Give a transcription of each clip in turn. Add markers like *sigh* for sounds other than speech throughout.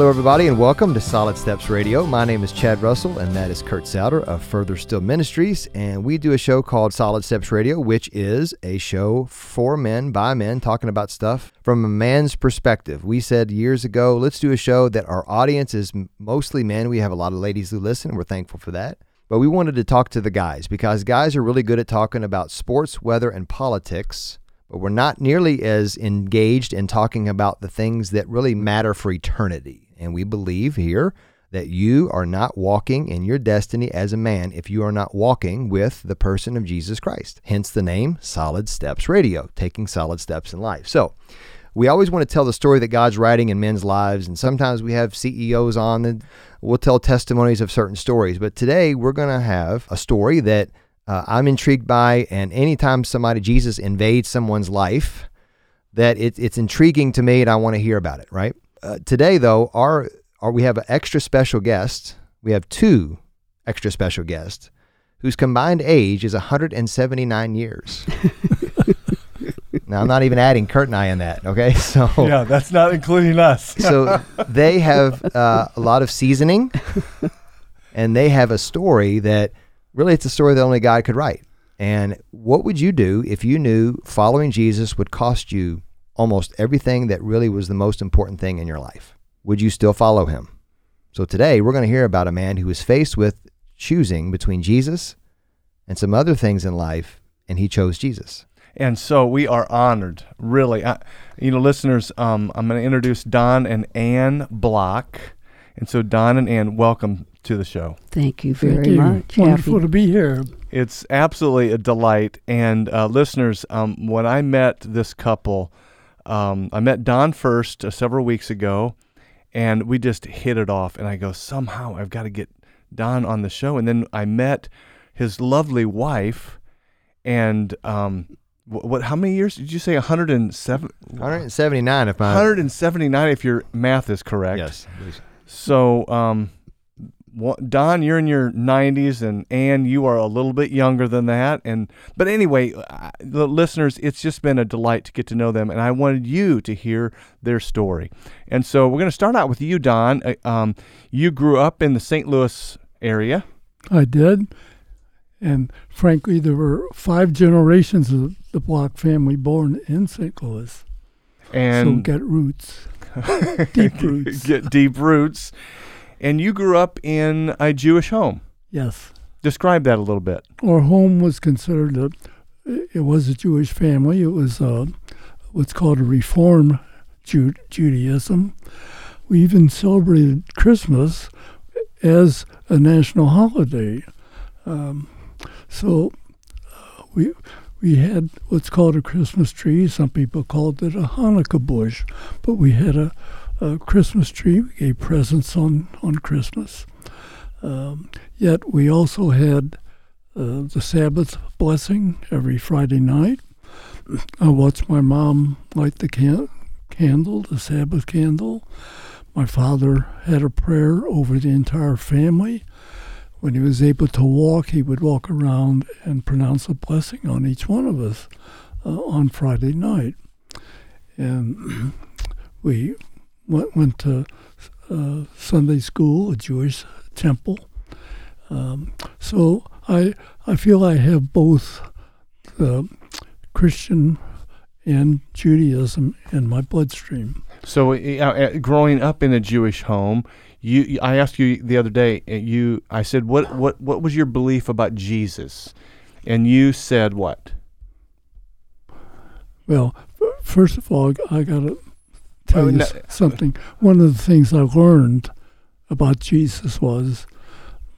Hello, everybody, and welcome to Solid Steps Radio. My name is Chad Russell, and that is Kurt Souter of Further Still Ministries. And we do a show called Solid Steps Radio, which is a show for men by men talking about stuff from a man's perspective. We said years ago, let's do a show that our audience is mostly men. We have a lot of ladies who listen, and we're thankful for that. But we wanted to talk to the guys because guys are really good at talking about sports, weather, and politics but we're not nearly as engaged in talking about the things that really matter for eternity. And we believe here that you are not walking in your destiny as a man if you are not walking with the person of Jesus Christ. Hence the name Solid Steps Radio, taking solid steps in life. So, we always want to tell the story that God's writing in men's lives, and sometimes we have CEOs on and we'll tell testimonies of certain stories. But today we're going to have a story that uh, I'm intrigued by, and anytime somebody, Jesus, invades someone's life, that it, it's intriguing to me and I want to hear about it, right? Uh, today, though, our, our, we have an extra special guest. We have two extra special guests whose combined age is 179 years. *laughs* now, I'm not even adding Kurt and I in that, okay? *laughs* So Yeah, that's not including us. *laughs* so they have uh, a lot of seasoning, and they have a story that – really it's a story that only God could write. And what would you do if you knew following Jesus would cost you almost everything that really was the most important thing in your life? Would you still follow him? So today we're going to hear about a man who was faced with choosing between Jesus and some other things in life, and he chose Jesus. And so we are honored, really. I, you know, listeners, um, I'm going to introduce Don and Ann Block. And so, Don and Ann, welcome to the show. Thank you very Thank you. much. Wonderful Happy. to be here. It's absolutely a delight. And uh, listeners, um, when I met this couple, um, I met Don first uh, several weeks ago, and we just hit it off. And I go, somehow I've got to get Don on the show. And then I met his lovely wife, and um, what, what? How many years did you say? 107. 179, if my 179, if your math is correct. Yes. So, um, Don, you're in your 90s, and Ann, you are a little bit younger than that. And but anyway, the listeners, it's just been a delight to get to know them, and I wanted you to hear their story. And so we're going to start out with you, Don. Uh, um, you grew up in the St. Louis area. I did, and frankly, there were five generations of the Block family born in St. Louis. And so get roots, *laughs* deep roots. get deep roots. And you grew up in a Jewish home. Yes. Describe that a little bit. Our home was considered a, it was a Jewish family. It was a, uh, what's called a Reform Ju- Judaism. We even celebrated Christmas as a national holiday. Um, so uh, we we had what's called a Christmas tree. Some people called it a Hanukkah bush, but we had a a Christmas tree. We gave presents on, on Christmas. Um, yet we also had uh, the Sabbath blessing every Friday night. I watched my mom light the can- candle, the Sabbath candle. My father had a prayer over the entire family. When he was able to walk, he would walk around and pronounce a blessing on each one of us uh, on Friday night. And *clears throat* we went, went to uh, Sunday school, a Jewish temple. Um, so I I feel I have both the Christian and Judaism in my bloodstream. So uh, growing up in a Jewish home, you I asked you the other day. Uh, you I said what what what was your belief about Jesus, and you said what? Well, first of all, I got to tell oh, you no. something. One of the things I learned about Jesus was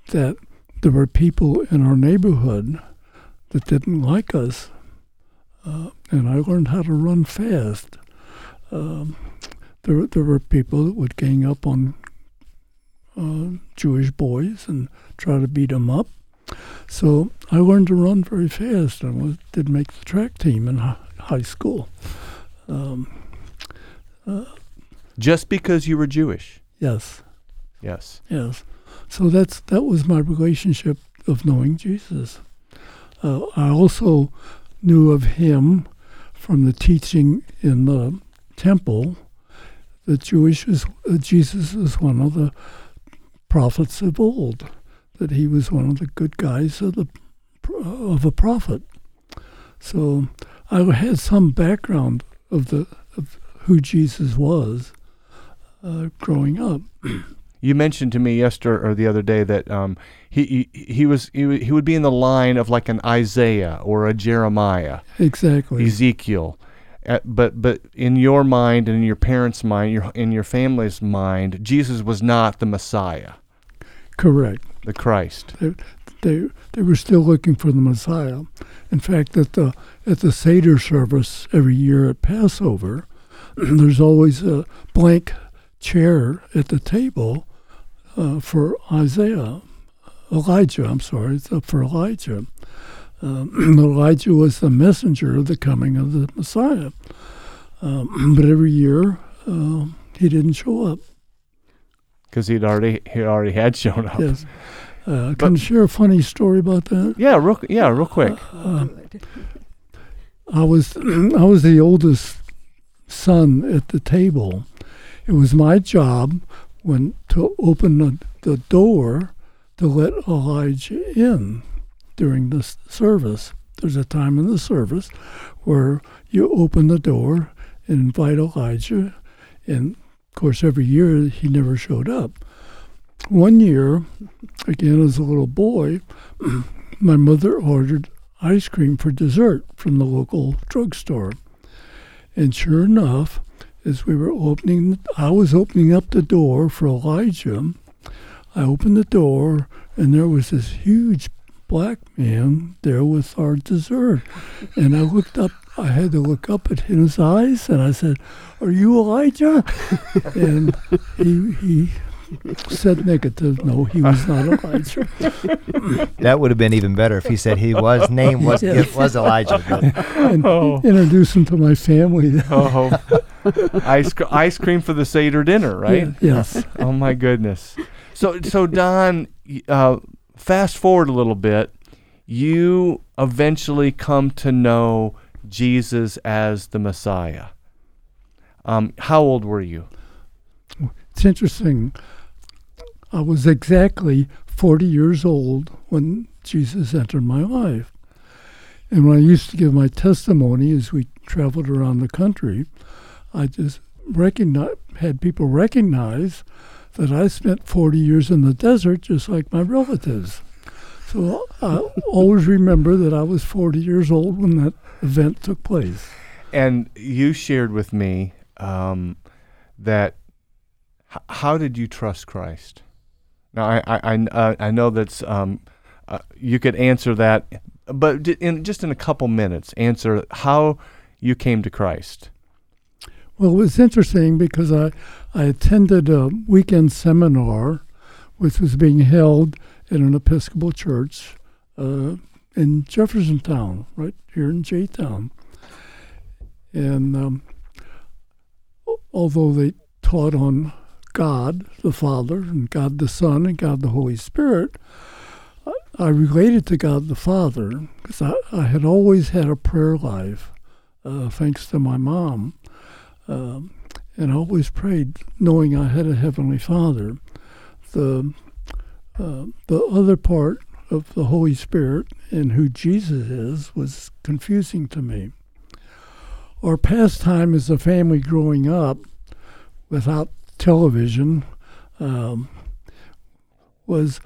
that there were people in our neighborhood that didn't like us, uh, and I learned how to run fast. Um, there, there were people that would gang up on uh, Jewish boys and try to beat them up. So I learned to run very fast and was, did make the track team in high school. Um, just because you were Jewish. Yes. Yes. Yes. So that's that was my relationship of knowing Jesus. Uh, I also knew of him from the teaching in the temple that Jewish was, uh, Jesus was one of the prophets of old, that he was one of the good guys of the of a prophet. So I had some background of the of who Jesus was uh, growing up. *clears throat* You mentioned to me yesterday or the other day that um, he, he he was he, he would be in the line of like an Isaiah or a Jeremiah, Exactly. Ezekiel. Uh, but but in your mind and in your parents' mind, your in your family's mind, Jesus was not the Messiah, Correct. the Christ. They they were still looking for the Messiah. In fact, at the at the Seder service every year at Passover, *clears throat* there's always a blank chair at the table uh, for Isaiah, Elijah. I'm sorry, it's up for Elijah. Um, *clears throat* Elijah was the messenger of the coming of the Messiah. Um, *clears throat* but every year uh, he didn't show up. because he'd already he already had shown up. Yes. Uh, can I share a funny story about that? Yeah, real yeah, real quick. Uh, I was I was the oldest son at the table. It was my job when to open the, the door to let Elijah in during the service. There's a time in the service where you open the door and invite Elijah, and of course every year he never showed up. One year, again as a little boy, *clears throat* my mother ordered ice cream for dessert from the local drugstore. And sure enough, as we were opening, I was opening up the door for Elijah. I opened the door, and there was this huge black man there with our dessert. And I looked up, I had to look up at his eyes, and I said, Are you Elijah? *laughs* and he, he *laughs* said negative. No, he was not *laughs* Elijah. That would have been even better if he said he was name was Yes. was Elijah. *laughs* And Oh. introduce him to my family. Oh, ice cr- ice cream for the Seder dinner, right? Yeah, yes. Oh my goodness. So so Don, uh, fast forward a little bit. You eventually come to know Jesus as the Messiah. Um, how old were you? It's interesting. I was exactly 40 years old when Jesus entered my life. And when I used to give my testimony as we traveled around the country, I just recognize, had people recognize that I spent 40 years in the desert just like my relatives. So I *laughs* always remember that I was 40 years old when that event took place. And you shared with me um, that h- how did you trust Christ? Now I I I, uh, I know that's um, uh, you could answer that, but in just in a couple minutes, answer how you came to Christ. Well, it was interesting because I, I attended a weekend seminar which was being held at an Episcopal church uh, in Jeffersontown, right here in J Town. And um, although they taught on God the Father and God the Son and God the Holy Spirit, I, related to God the Father because I, I had always had a prayer life, uh, thanks to my mom. Um, and I always prayed knowing I had a Heavenly Father. The, uh, the other part of the Holy Spirit and who Jesus is was confusing to me. Our pastime as a family growing up without television um, was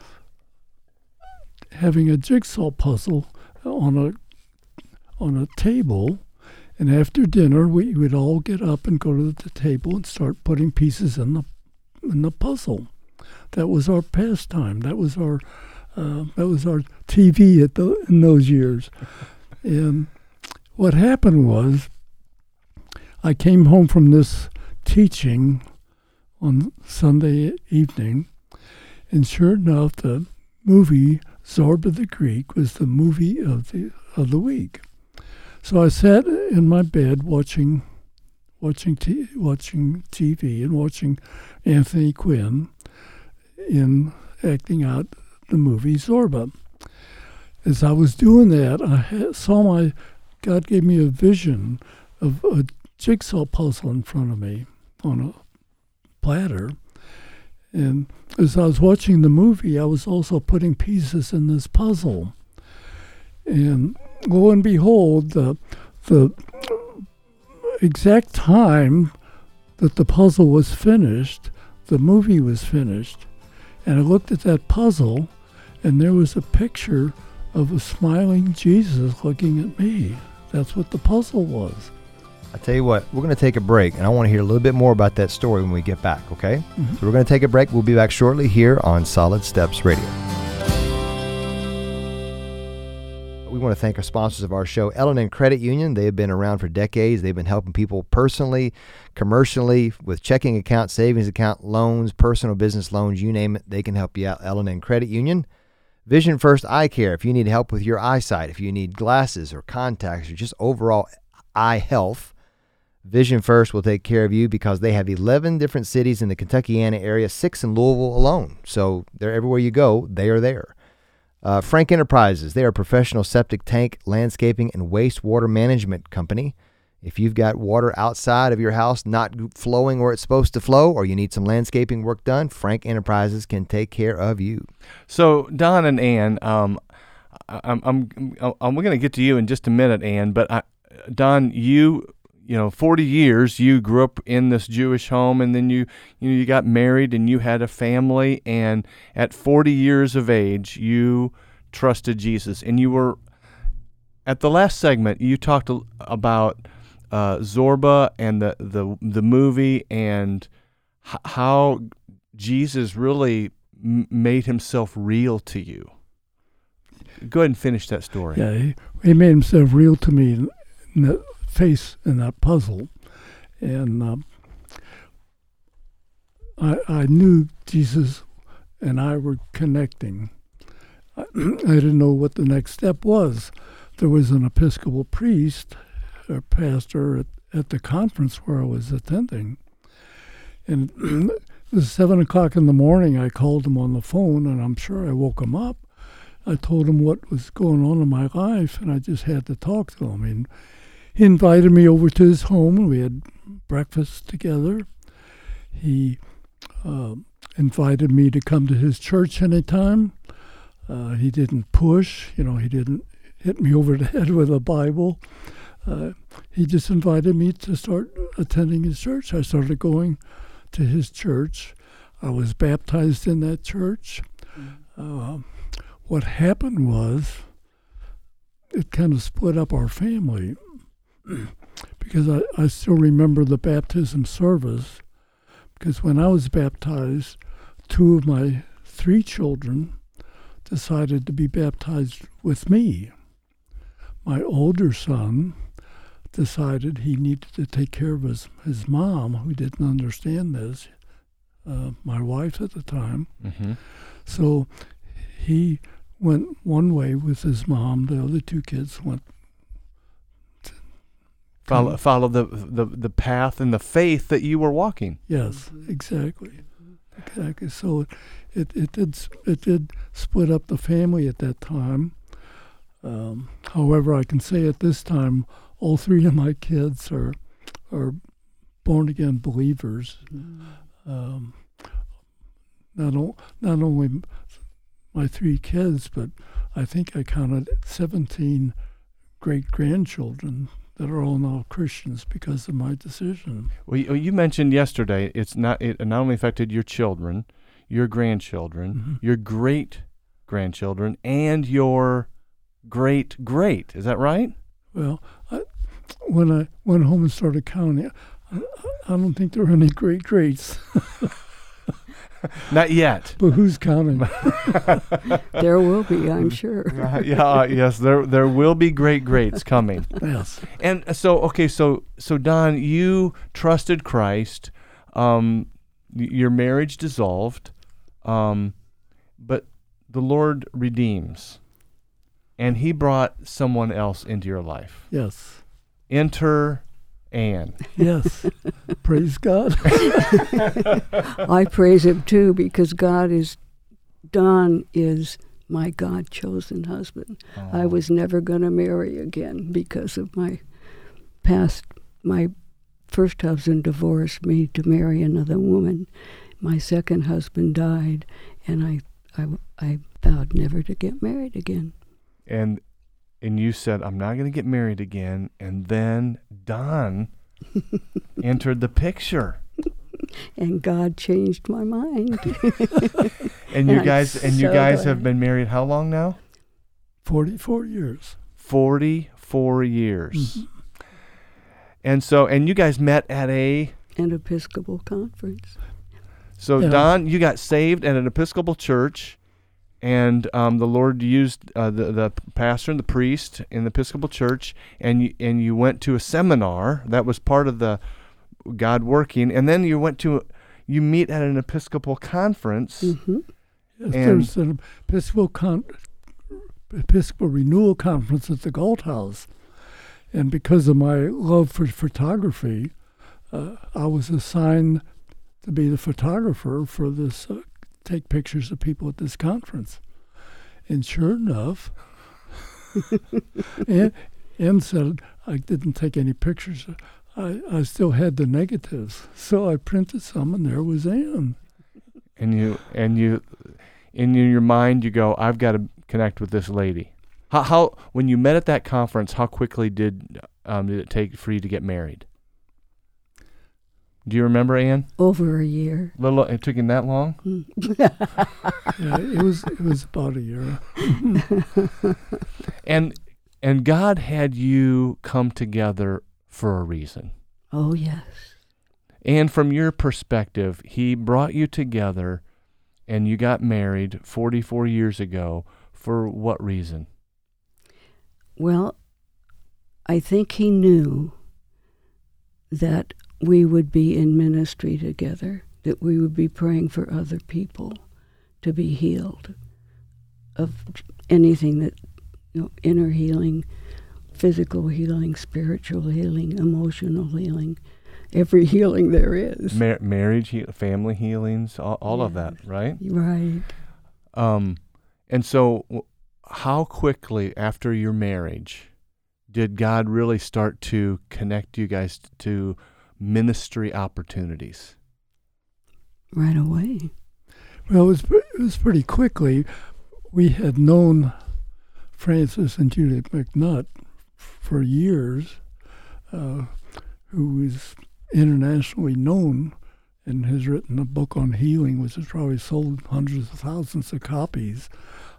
having a jigsaw puzzle on a on a table and after dinner, we would all get up and go to the table and start putting pieces in the in the puzzle. That was our pastime. That was our uh, that was our TV at the in those years. *laughs* and what happened was, I came home from this teaching on Sunday evening, and sure enough, the movie Zorba the Greek was the movie of the of the week. So I sat in my bed watching, watching, t- watching TV and watching Anthony Quinn in acting out the movie Zorba. As I was doing that, I saw my God gave me a vision of a jigsaw puzzle in front of me on a platter. And as I was watching the movie, I was also putting pieces in this puzzle. And lo and behold, the, the exact time that the puzzle was finished, the movie was finished. And I looked at that puzzle, and there was a picture of a smiling Jesus looking at me. That's what the puzzle was. I tell you what, we're going to take a break, and I want to hear a little bit more about that story when we get back, okay? Mhm. So we're going to take a break. We'll be back shortly here on Solid Steps Radio. We want to thank our sponsors of our show, L&N Credit Union. They have been around for decades. They've been helping people personally, commercially, with checking account, savings account, loans, personal business loans, you name it. They can help you out. L&N Credit Union. Vision First Eye Care. If you need help with your eyesight, if you need glasses or contacts or just overall eye health, Vision First will take care of you because they have 11 different cities in the Kentuckiana area, six in Louisville alone. So they're everywhere you go, they are there. Uh, Frank Enterprises, they are a professional septic tank, landscaping, and wastewater management company. If you've got water outside of your house not flowing where it's supposed to flow, or you need some landscaping work done, Frank Enterprises can take care of you. So Don and Ann, um, I'm, I'm, I'm, we're going to get to you in just a minute, Ann. But I, Don, you, you know, 40 years you grew up in this Jewish home, and then you, you know, you got married and you had a family, and at 40 years of age, you trusted Jesus, and you were. At the last segment, you talked about uh, Zorba and the, the the movie and how Jesus really made himself real to you. Go ahead and finish that story. Yeah, he, he made himself real to me face in that puzzle, and um, I I knew Jesus and I were connecting. I, *clears throat* didn't know what the next step was. There was an Episcopal priest or pastor at, at the conference where I was attending, and *clears throat* it was seven o'clock in the morning. I called him on the phone, and I'm sure I woke him up. I told him what was going on in my life, and I just had to talk to him. And he invited me over to his home, and we had breakfast together. He uh, invited me to come to his church anytime. Uh, he didn't push, you know, he didn't hit me over the *laughs* head with a Bible. Uh, he just invited me to start attending his church. I started going to his church. I was baptized in that church. Uh, what happened was it kind of split up our family *clears throat* because I, I still remember the baptism service because when I was baptized, two of my three children decided to be baptized with me. My older son decided he needed to take care of his, his mom, who didn't understand this, uh, my wife at the time. Mm-hmm. So he went one way with his mom. The other two kids went. Follow, follow the, the the path and the faith that you were walking. Yes, exactly, exactly. So it, it, it did it did split up the family at that time. Um, however, I can say at this time, all three of my kids are are born again believers. Um, not o- not only my three kids, but I think I counted seventeen great grandchildren that are all now Christians because of my decision. Well, you, you mentioned yesterday it's not it not only affected your children, your grandchildren, Mhm. your great grandchildren, and your great great. Is that right? Well, I, when I went home and started counting, I, I don't think there are any great greats. *laughs* *laughs* Not yet. But who's coming? *laughs* There will be, I'm *laughs* sure. Uh, yeah. uh, yes. There there will be great greats coming. yes. And uh, so okay. So so Don, you trusted Christ. Um, y- your marriage dissolved. Um, but the Lord redeems, and He brought someone else into your life. Yes. Enter Anne. Yes. Praise God. *laughs* I praise him too because God is, Don is my God chosen husband. I was never going to marry again because of my past, my first husband divorced me to marry another woman. My second husband died, and I, I, I vowed never to get married again. And and you said I'm not going to get married again, and then Don *laughs* entered the picture. And God changed my mind. *laughs* And you I'm guys and you so guys have been married how long now? 44 years. 44 years. Mm-hmm. And so and you guys met at a An Episcopal conference. So Yeah. Don, you got saved at an Episcopal church, and um, the Lord used uh, the the pastor and the priest in the Episcopal church, and you and you went to a seminar that was part of the God working, and then you went to you meet at an Episcopal conference. hmm Yes, And- there's an Episcopal, con- Episcopal Renewal Conference at the Galt House. And because of my love for photography, uh, I was assigned to be the photographer for this, uh, take pictures of people at this conference. And sure enough, *laughs* and, and said I didn't take any pictures. I, I still had the negatives. So I printed some, and there was Anne. and you and you in your mind you go i've got to connect with this lady how, how when you met at that conference how quickly did um, did it take for you to get married do you remember ann Over a year. little it took him that long hmm. *laughs* Yeah, it was it was about a year. *laughs* and and god had you come together for a reason Oh, yes. and from your perspective he brought you together and you got married 44 years ago for what reason Well, I think he knew that we would be in ministry together, that we would be praying for other people to be healed of anything that, you know, inner healing, physical healing, spiritual healing, emotional healing, every *laughs* healing there is. Mar- marriage, he- family healings, all, all of that, right? Right. Um, and so, w- how quickly after your marriage did God really start to connect you guys to ministry opportunities? Right away. Well, it was it was pretty quickly. We had known Francis and Judith MacNutt for years, uh, who is internationally known and has written a book on healing, which has probably sold hundreds of thousands of copies.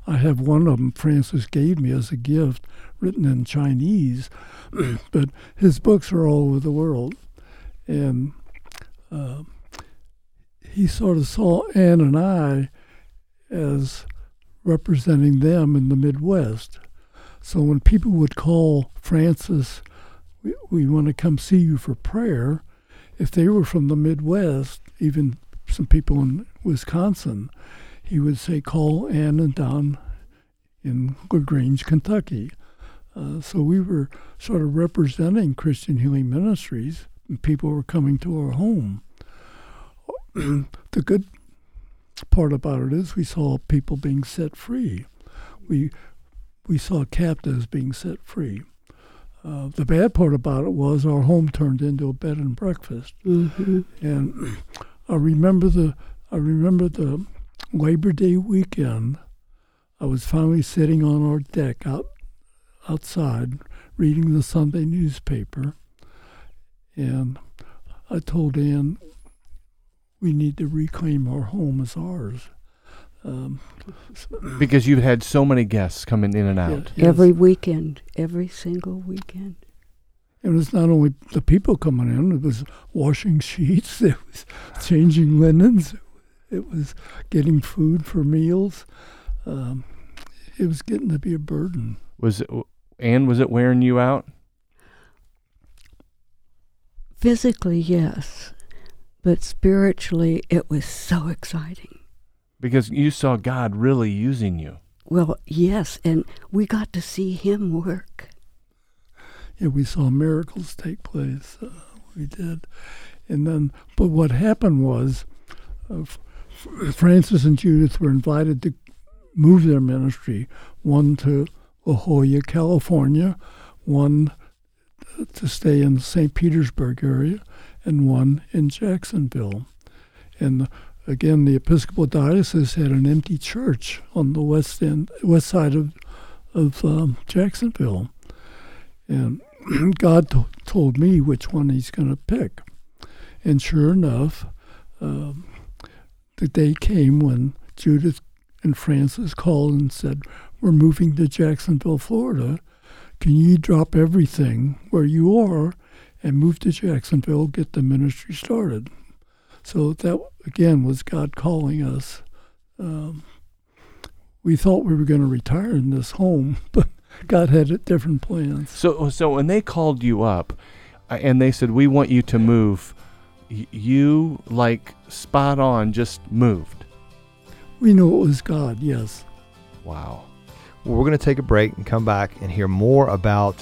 I have one of them Francis gave me as a gift, written in Chinese, *clears throat* but his books are all over the world, and. Uh, he sort of saw Anne and I as representing them in the Midwest. So when people would call Francis, we, we want to come see you for prayer, if they were from the Midwest, even some people in Wisconsin, he would say, call Ann and Don in LaGrange, Kentucky. Uh, so we were sort of representing Christian Healing Ministries, people were coming to our home. *clears throat* the good part about it is we saw people being set free. We we saw captives being set free. Uh, the bad part about it was our home turned into a bed and breakfast, hmm and I remember the I remember the Labor Day weekend. I was finally sitting on our deck out outside reading the Sunday newspaper, and I told Ann we need to reclaim our home as ours. Um, Because you've had so many guests coming in and out. yes. Every weekend, every single weekend. It was not only the people coming in; it was washing sheets, *laughs* it was changing linens, it was getting food for meals. Um, it was getting to be a burden. Was it, Ann, was it wearing you out? Physically, yes, but spiritually, it was so exciting. Because you saw God really using you. Well, yes, and we got to see him work. Yeah, we saw miracles take place. Uh, we did, and then, but what happened was, uh, F- F- Francis and Judith were invited to move their ministry, one to La Jolla, California, one to stay in the St. Petersburg area and one in Jacksonville. And again, the Episcopal Diocese had an empty church on the west end, west side of of um, Jacksonville, and *clears throat* God t- told me which one He's going to pick. And sure enough, um, the day came when Judith and Francis called and said, "We're moving to Jacksonville, Florida. Can you drop everything where you are and move to Jacksonville, get the ministry started?" So that again was God calling us. Um, we thought we were going to retire in this home, *laughs* but God had different plans. So, so when they called you up, uh, and they said we want you to move, you like spot on just moved. We knew it was God. Yes. Wow. We're going to take a break and come back and hear more about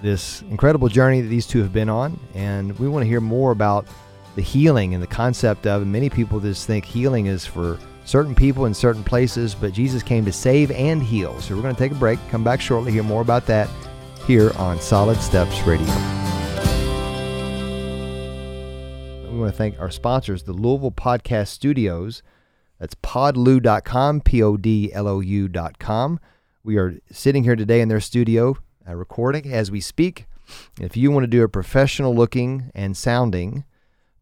this incredible journey that these two have been on. And we want to hear more about the healing and the concept of, and many people just think healing is for certain people in certain places, but Jesus came to save and heal. So we're going to take a break, come back shortly, hear more about that here on Solid Steps Radio. We want to thank our sponsors, the Louisville Podcast Studios. That's podlou.com, P O D L O U.com. We are sitting here today in their studio uh, recording as we speak. If you want to do a professional looking and sounding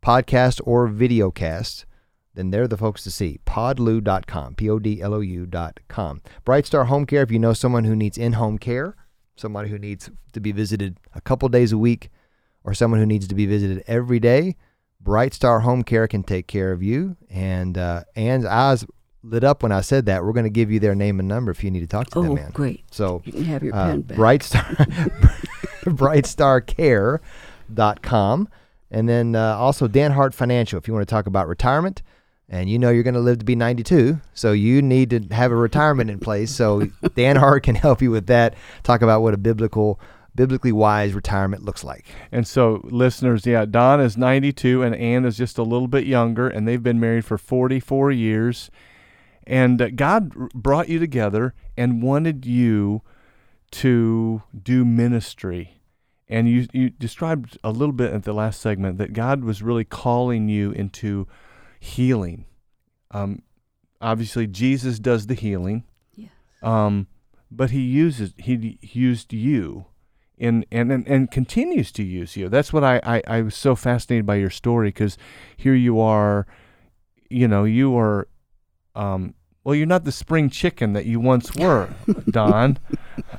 podcast or video cast, then they're the folks to see. Podlou.com, P O D L O U.com. Bright Star Home Care, if you know someone who needs in home care, somebody who needs to be visited a couple days a week, or someone who needs to be visited every day, Bright Star Home Care can take care of you. And uh, eyes lit up when I said that. We're going to give you their name and number if you need to talk to oh, them, man. great. So You can have your uh, pen back. Bright Star, *laughs* brightstarcare.com. And then uh, also Dan Hart Financial if you want to talk about retirement. And you know you're going to live to be 92, so you need to have a retirement in place. So *laughs* Dan Hart can help you with that. Talk about what a biblical, biblically wise retirement looks like. And so, listeners, yeah, Don is 92 and Ann is just a little bit younger, and they've been married for 44 years. And uh, God brought you together and wanted you to do ministry. And you, you described a little bit at the last segment that God was really calling you into healing. Um, obviously, Jesus does the healing. Yes. Um, but he uses he used you and, and, and, and continues to use you. That's what I, I, I was so fascinated by your story because here you are, you know, you are, um, well, you're not the spring chicken that you once were, *laughs* Don,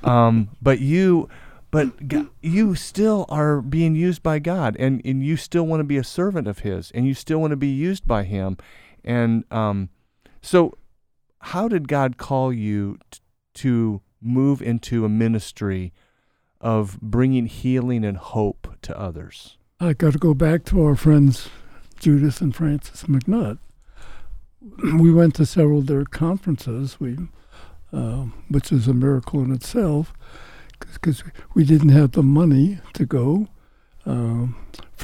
um, but you, but G- you still are being used by God, and, and you still want to be a servant of His, and you still want to be used by Him, and um, so how did God call you t- to move into a ministry of bringing healing and hope to others? I got to go back to our friends Judith and Francis MacNutt. *clears throat* We went to several of their conferences, we, uh, which is a miracle in itself, because we didn't have the money to go. Um,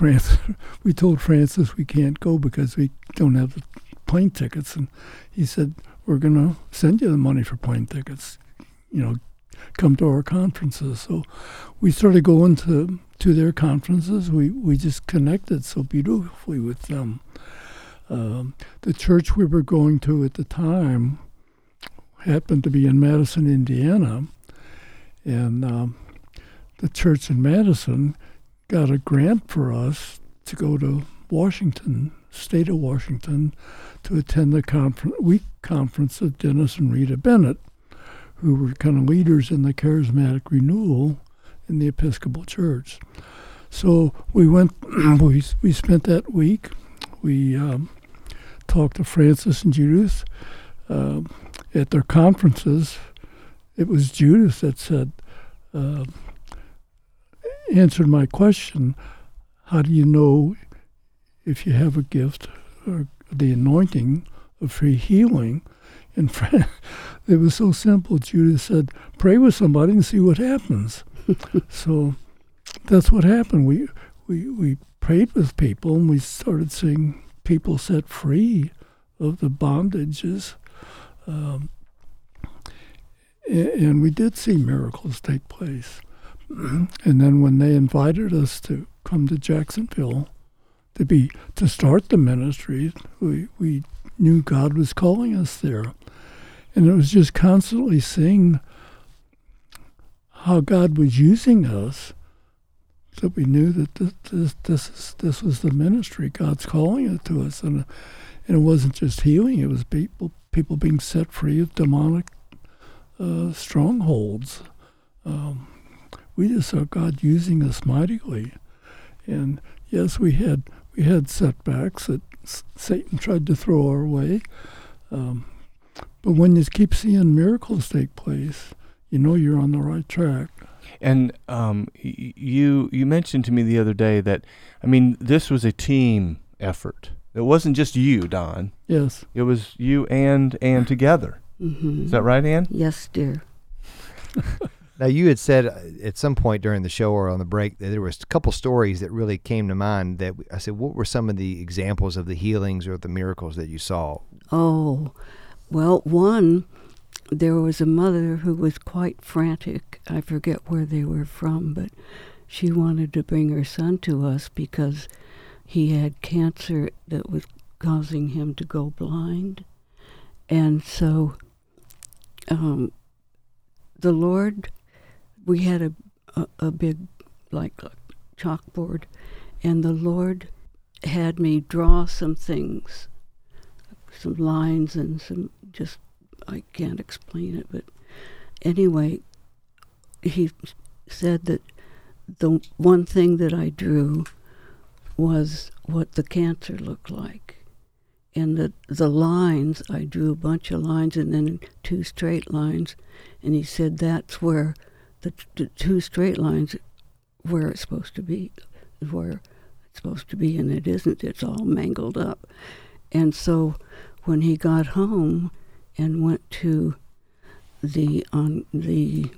*laughs* we told Francis we can't go because we don't have the plane tickets, and he said we're going to send you the money for plane tickets. You know, come to our conferences. So we started going to to their conferences. We we just connected so beautifully with them. Um, the church we were going to at the time happened to be in Madison, Indiana, and um, the church in Madison got a grant for us to go to Washington, state of Washington, to attend the week conference of Dennis and Rita Bennett, who were kind of leaders in the charismatic renewal in the Episcopal Church. So we went, *clears throat* we, we spent that week. We um, talked to Francis and Judith uh, at their conferences. It was Judith that said, uh, answered my question how do you know if you have a gift or the anointing of free healing? And Fran- *laughs* it was so simple. Judith said, pray with somebody and see what happens. *laughs* so that's what happened. We, we, we prayed with people and we started seeing people set free of the bondages. Um, and we did see miracles take place. *clears throat* and then when they invited us to come to Jacksonville to be to start the ministry, we we knew God was calling us there, and it was just constantly seeing how God was using us that we knew that this this this, is, this was the ministry God's calling it to us, and and it wasn't just healing; it was people people being set free of demonic uh, strongholds. Um, we just saw God using us mightily, and yes, we had we had setbacks that Satan tried to throw our way, um, but when you keep seeing miracles take place, you know you're on the right track. And um, you you mentioned to me the other day that I mean this was a team effort. It wasn't just you, Don. Yes. It was you and Ann together. Mm-hmm. Is that right, Ann? Yes, dear. *laughs* now you had said uh, at some point during the show or on the break that there was a couple stories that really came to mind. That I said, what were some of the examples of the healings or the miracles that you saw? Oh, well, one there was a mother who was quite frantic. I forget where they were from, but she wanted to bring her son to us because he had cancer that was causing him to go blind. And so um, the Lord, we had a, a, a big, like, a chalkboard, and the Lord had me draw some things, some lines and some just I can't explain it, but anyway, he said that the one thing that I drew was what the cancer looked like. And the, the lines, I drew a bunch of lines and then two straight lines. And he said that's where the, the two straight lines, where it's supposed to be, where it's supposed to be, and it isn't. It's all mangled up. And so when he got home, and went to the on the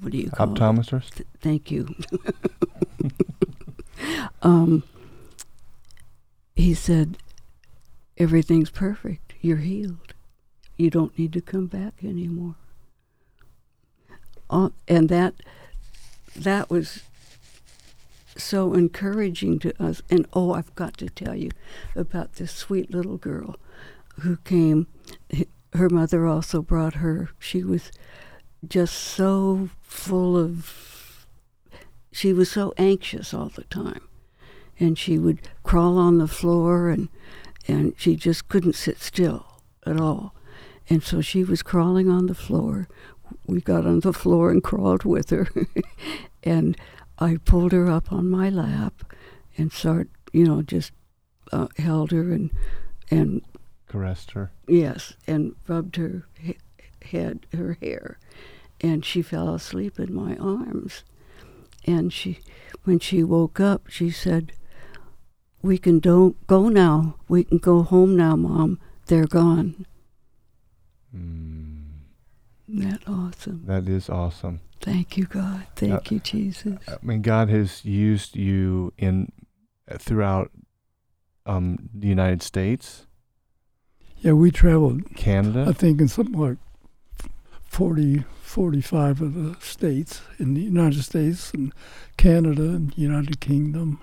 what do you call optometrist? Th- thank you. *laughs* *laughs* um, he said, "Everything's perfect. You're healed. You don't need to come back anymore." Uh, and that that was so encouraging to us. And oh, I've got to tell you about this sweet little girl who came her mother also brought her. She was just so full of, she was so anxious all the time. And she would crawl on the floor and, and she just couldn't sit still at all. And so she was crawling on the floor. We got on the floor and crawled with her. *laughs* and I pulled her up on my lap and started, you know, just uh, held her and and caressed her. Yes, and rubbed her he- head, her hair, and she fell asleep in my arms. And she, when she woke up, she said, "We can don't go now. We can go home now, Mom. They're gone." Mm. That awesome. That is awesome. Thank you, God. Thank uh, you, Jesus. I mean, God has used you in throughout um, the United States yeah, we traveled. Canada? I think in something like 40, 45 of the states in the United States and Canada and United Kingdom.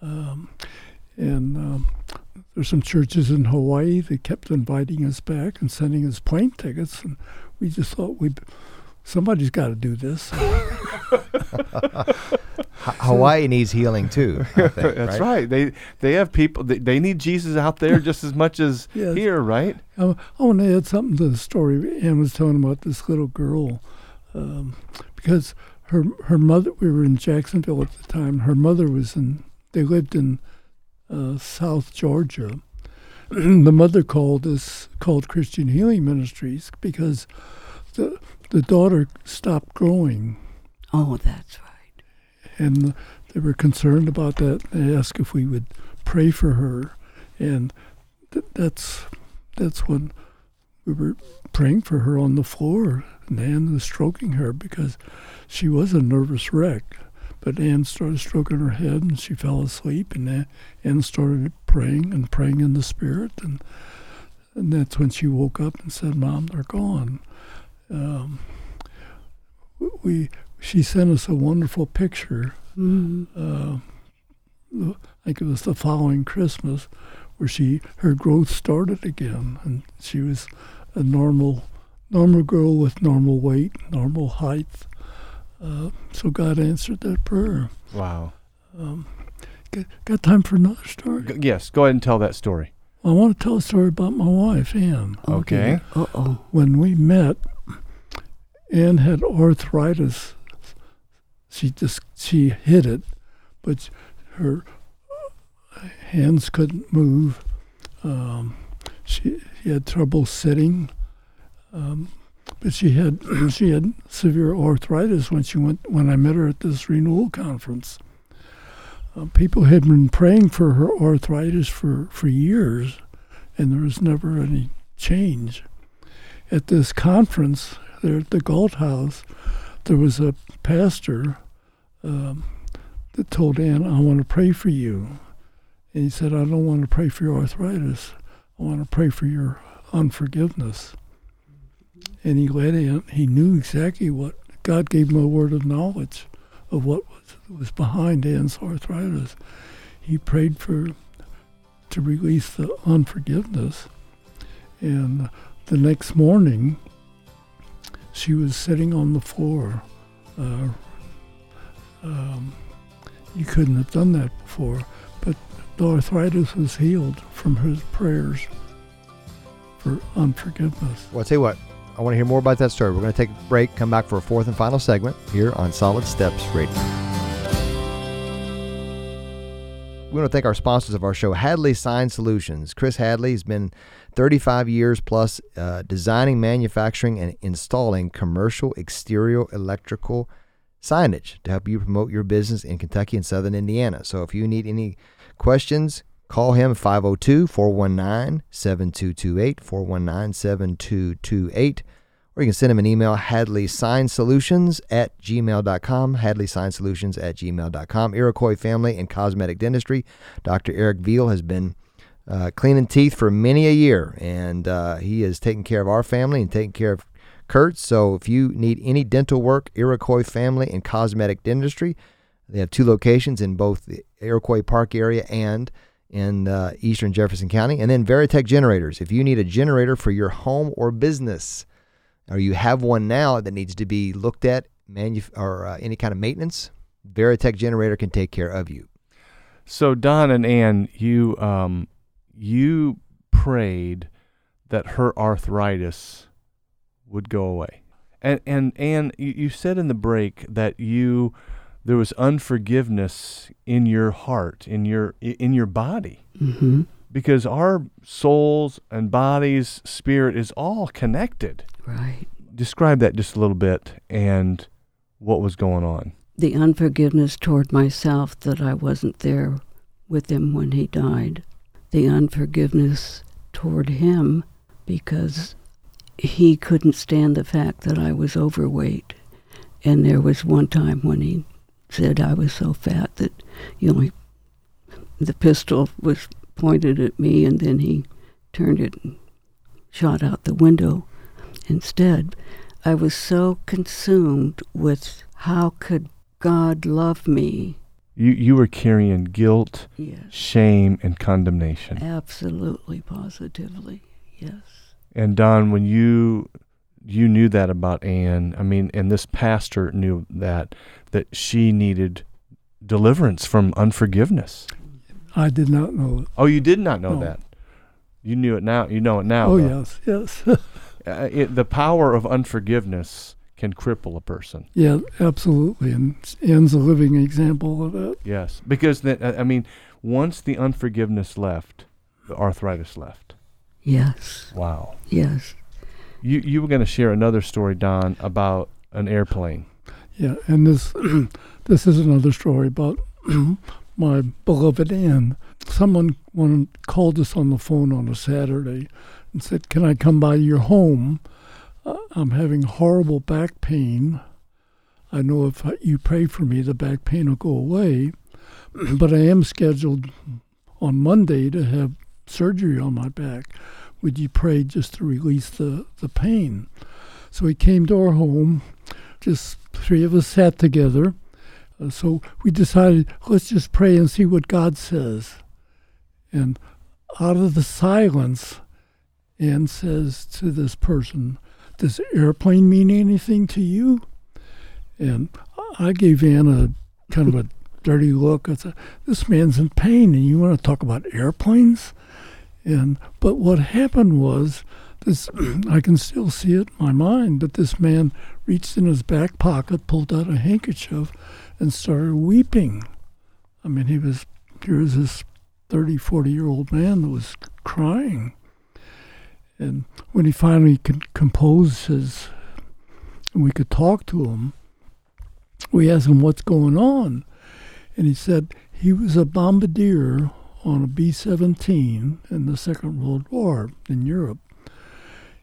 Um, and um, there's some churches in Hawaii that kept inviting us back and sending us plane tickets. And we just thought we'd somebody's got to do this. *laughs* Hawaii needs healing too. *laughs* Think, That's right? right? They they have people. They, they need Jesus out there just as much as *laughs* yes. here, right? I, I want to add something to the story Ann was telling about this little girl, um, because her her mother. We were in Jacksonville at the time. Her mother was in. They lived in uh, South Georgia. *clears throat* the mother called us called Christian Healing Ministries because the the daughter stopped growing. Oh, that's right. And they were concerned about that. They asked if we would pray for her, and th- that's that's when we were praying for her on the floor. And Ann was stroking her because she was a nervous wreck. But Ann started stroking her head, and she fell asleep. And Ann started praying and praying in the spirit, and and that's when she woke up and said, "Mom, they're gone." Um, we she sent us a wonderful picture. Mm. Uh, I think it was the following Christmas, where she her growth started again, and she was a normal normal girl with normal weight, normal height. Uh, so God answered that prayer. Wow. Um, got, got time for another story? G- yes, go ahead and tell that story. I want to tell a story about my wife, Ann. Okay. Uh oh. When we met, Ann had arthritis. She just she hit it, but her hands couldn't move. Um, she, she had trouble sitting, um, but she had *clears throat* she had severe arthritis when she went when I met her at this renewal conference. Uh, people had been praying for her arthritis for, for years, and there was never any change. At this conference there at the Galt House, there was a pastor um, that told Ann, I want to pray for you. And he said, I don't want to pray for your arthritis. I want to pray for your unforgiveness. And he led Ann, he knew exactly what, God gave him a word of knowledge of what was, was behind Ann's arthritis. He prayed for, to release the unforgiveness. And the next morning, she was sitting on the floor. Uh, um, you couldn't have done that before, but the arthritis was healed from his prayers for unforgiveness. Well, I'll tell you what, I want to hear more about that story. We're going to take a break, come back for a fourth and final segment here on Solid Steps Radio. We want to thank our sponsors of our show, Hadley Sign Solutions. Chris Hadley has been 35 years plus uh, designing, manufacturing, and installing commercial exterior electrical signage to help you promote your business in Kentucky and Southern Indiana. So if you need any questions, call him 502 419 7228, 419 7228, or you can send him an email, hadleysignsolutions at gmail.com, hadleysignsolutions at gmail.com. Iroquois Family and Cosmetic Dentistry. Dr. Eric Veal has been uh, cleaning teeth for many a year, and uh, he is taking care of our family and taking care of Kurt. So if you need any dental work, Iroquois Family and Cosmetic Dentistry, they have two locations in both the Iroquois Park area and in uh, eastern Jefferson County. And then Veritech Generators. If you need a generator for your home or business, or you have one now that needs to be looked at, manu- or uh, any kind of maintenance, Veritech Generator can take care of you. So Don and Ann, you um, you prayed that her arthritis would go away, and and Ann, you, you said in the break that you there was unforgiveness in your heart, in your in your body, Mm-hmm. because our souls and bodies, spirit is all connected. Right. Describe that just a little bit and what was going on. The unforgiveness toward myself that I wasn't there with him when he died. The unforgiveness toward him because he couldn't stand the fact that I was overweight. And there was one time when he said I was so fat that you know, he- the pistol was pointed at me and then he turned it and shot out the window instead. I was so consumed with how could God love me? You you were carrying guilt, Yes, shame, and condemnation. absolutely, positively, yes. And Don, when you you knew that about Anne, I mean, and this pastor knew that that she needed deliverance from unforgiveness. I did not know it. Oh, you did not know No. that. You knew it now. You know it now. Oh, though. yes, yes. *laughs* Uh, it, the power of unforgiveness can cripple a person. yeah, absolutely. And Anne's a living example of that. Yes, because that uh, I mean, once the unforgiveness left, the arthritis left. Yes, Wow. yes. You you were going to share another story, Don, about an airplane. Yeah, and this *clears throat* this is another story about *clears throat* my beloved Anne. Someone one called us on the phone on a Saturday and said, "Can I come by your home? Uh, I'm having horrible back pain. I know if you pray for me, the back pain will go away, *clears throat* but I am scheduled on Monday to have surgery on my back. Would you pray just to release the, the pain?" So he came to our home just three of us sat together. Uh, so we decided, let's just pray and see what God says. And out of the silence, Ann says to this person, Does airplane mean anything to you? And I gave Ann a kind of a dirty look. I said, This man's in pain, and you want to talk about airplanes? And but what happened was this *clears throat* I can still see it in my mind, but this man reached in his back pocket, pulled out a handkerchief, and started weeping. I mean, he was here was this 30, 40 year old man that was crying. And when he finally could compose his, and we could talk to him, we asked him what's going on. And he said he was a bombardier on a B 17 in the Second World War in Europe.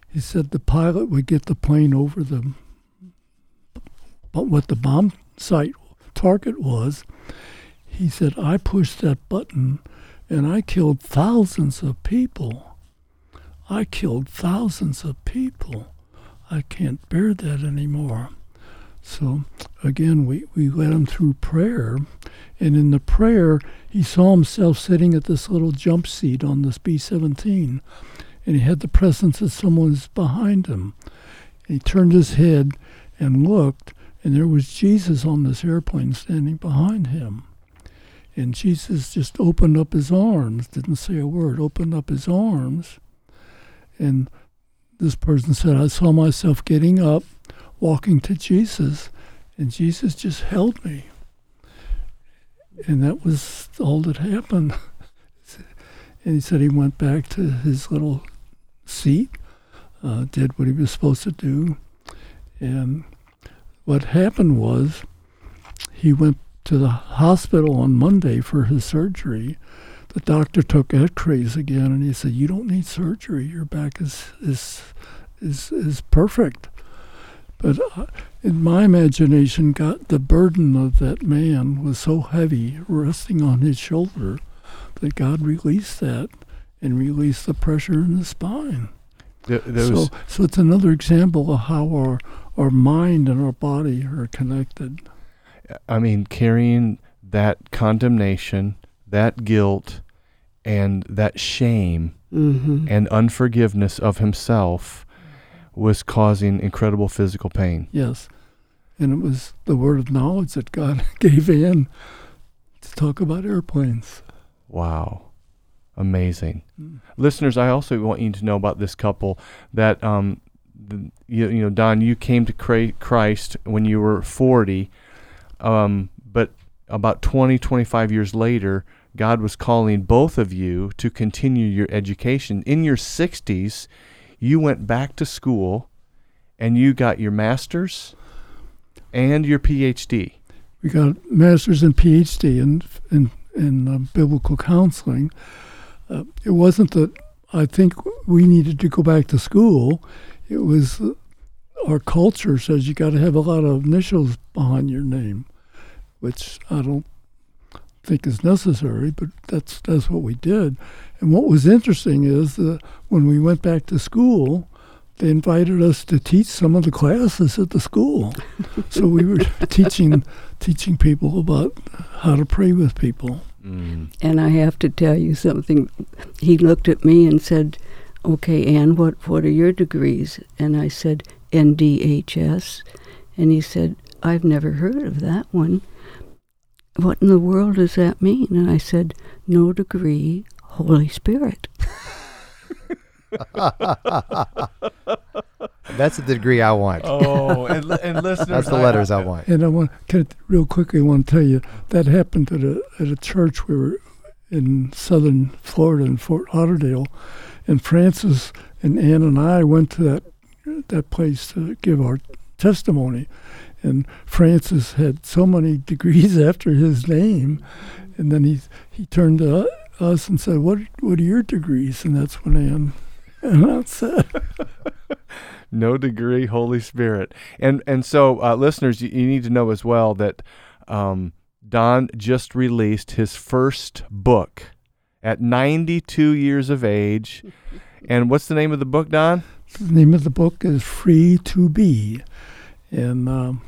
He said the pilot would get the plane over the but what the bomb site target was. He said, I pushed that button and I killed thousands of people. I killed thousands of people. I can't bear that anymore. So again, we, we led him through prayer. And in the prayer, he saw himself sitting at this little jump seat on this B 17. And he had the presence of someone behind him. And he turned his head and looked, and there was Jesus on this airplane standing behind him. And Jesus just opened up his arms, didn't say a word, opened up his arms. And this person said, I saw myself getting up, walking to Jesus, and Jesus just held me. And that was all that happened. *laughs* and he said he went back to his little seat, uh, did what he was supposed to do. And what happened was he went to the hospital on Monday for his surgery. The doctor took x-rays again and he said, You don't need surgery. Your back is is is is perfect. But uh, in my imagination, God, the burden of that man was so heavy resting on his shoulder that God released that and released the pressure in the spine. There, there was, so, so it's another example of how our our mind and our body are connected. I mean, carrying that condemnation, that guilt, and that shame Mm-hmm. and unforgiveness of himself was causing incredible physical pain. Yes. And it was the word of knowledge that God *laughs* gave in to talk about airplanes. Wow. Amazing. Mm. Listeners, I also want you to know about this couple that, um, the, you, you know, Don, you came to Cra- Christ when you were 40, um, but about 20, 25 years later, God was calling both of you to continue your education. In your 60s, you went back to school and you got your master's and your PhD. We got masters and PhD in in, in uh, biblical counseling. Uh, it wasn't that I think we needed to go back to school. It was uh, our culture says you got to have a lot of initials behind your name, which I don't think is necessary, but that's that's what we did. And what was interesting is that when we went back to school, they invited us to teach some of the classes at the school. *laughs* so we were teaching teaching people about how to pray with people. Mm. And I have to tell you something. He looked at me and said, "Okay, Ann, what what are your degrees?" And I said, "NDHS." And he said, "I've never heard of that one. What in the world does that mean?" And I said, "No degree, Holy Spirit." *laughs* That's the degree I want. Oh, and, and listeners, That's the letters I want. And I want can, real quickly I want to tell you that happened at a at a church we were in southern Florida in Fort Lauderdale, and Francis and Ann and I went to that that place to give our testimony, and Francis had so many *laughs* degrees after his name, and then he he turned to us and said, "What what are your degrees?" And that's when I am. And announced that. no degree holy spirit and and so uh, listeners you, you need to know as well that um, don just released his first book at 92 years of age *laughs* and what's the name of the book don The name of the book is Free to Be. And um,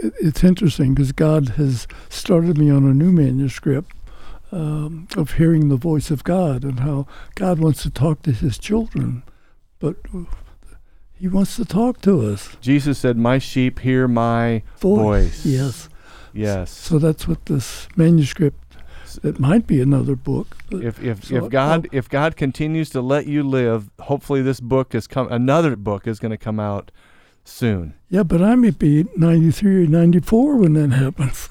it's interesting because God has started me on a new manuscript um, of hearing the voice of God and how God wants to talk to His children, but He wants to talk to us. Jesus said, "My sheep hear my voice." Yes. Yes. So that's what this manuscript. It might be another book. if if, So if God if God continues to let you live, hopefully this book is come another book is going to come out soon. yeah, but I may be 93 or 94 when that happens.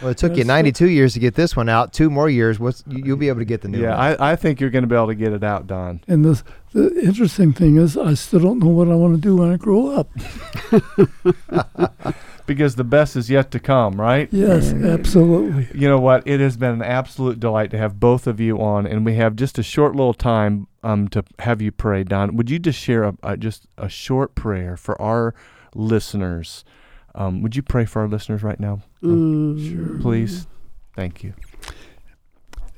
Well, it took you 92 years to get this one out. Two more years, what's, you- you'll be able to get the new Yeah, one. I, I think you're going to be able to get it out, Don. And the the interesting thing is, I still don't know what I want to do when I grow up. *laughs* Because the best is yet to come, right? Yes, absolutely. You know what? It has been an absolute delight to have both of you on, and we have just a short little time um, to have you pray, Don. Would you just share a, a, just a short prayer for our listeners? Um, would you pray for our listeners right now, Mm. Sure. please? Thank you.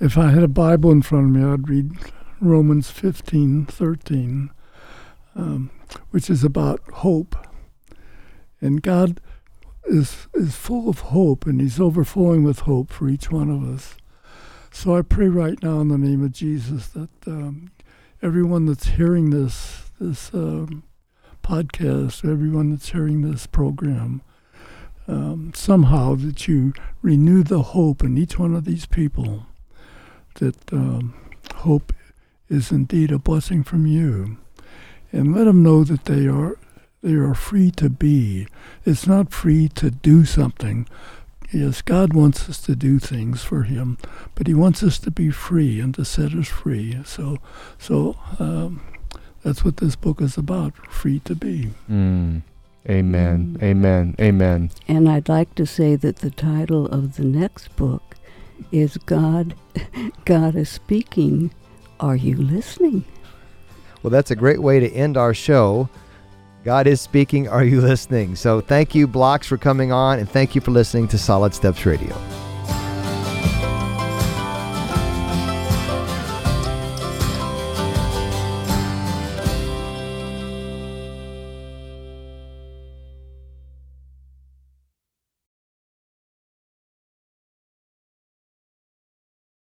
If I had a Bible in front of me, I'd read Romans 15, 13, um, which is about hope. And God is, is full of hope, and He's overflowing with hope for each one of us. So I pray right now in the name of Jesus that um, everyone that's hearing this, this um, podcast, everyone that's hearing this program, um, somehow that you renew the hope in each one of these people that um, hope is indeed a blessing from you, and let them know that they are they are free to be. It's not free to do something. Yes, God wants us to do things for Him, but He wants us to be free and to set us free. So, so um, that's what this book is about: free to be. Mm. Amen. Mm. Amen. Amen. And I'd like to say that the title of the next book is God *laughs* God is speaking. Are you listening? Well, that's a great way to end our show. God is speaking. Are you listening? So thank you, Blocks, for coming on, and thank you for listening to Solid Steps Radio.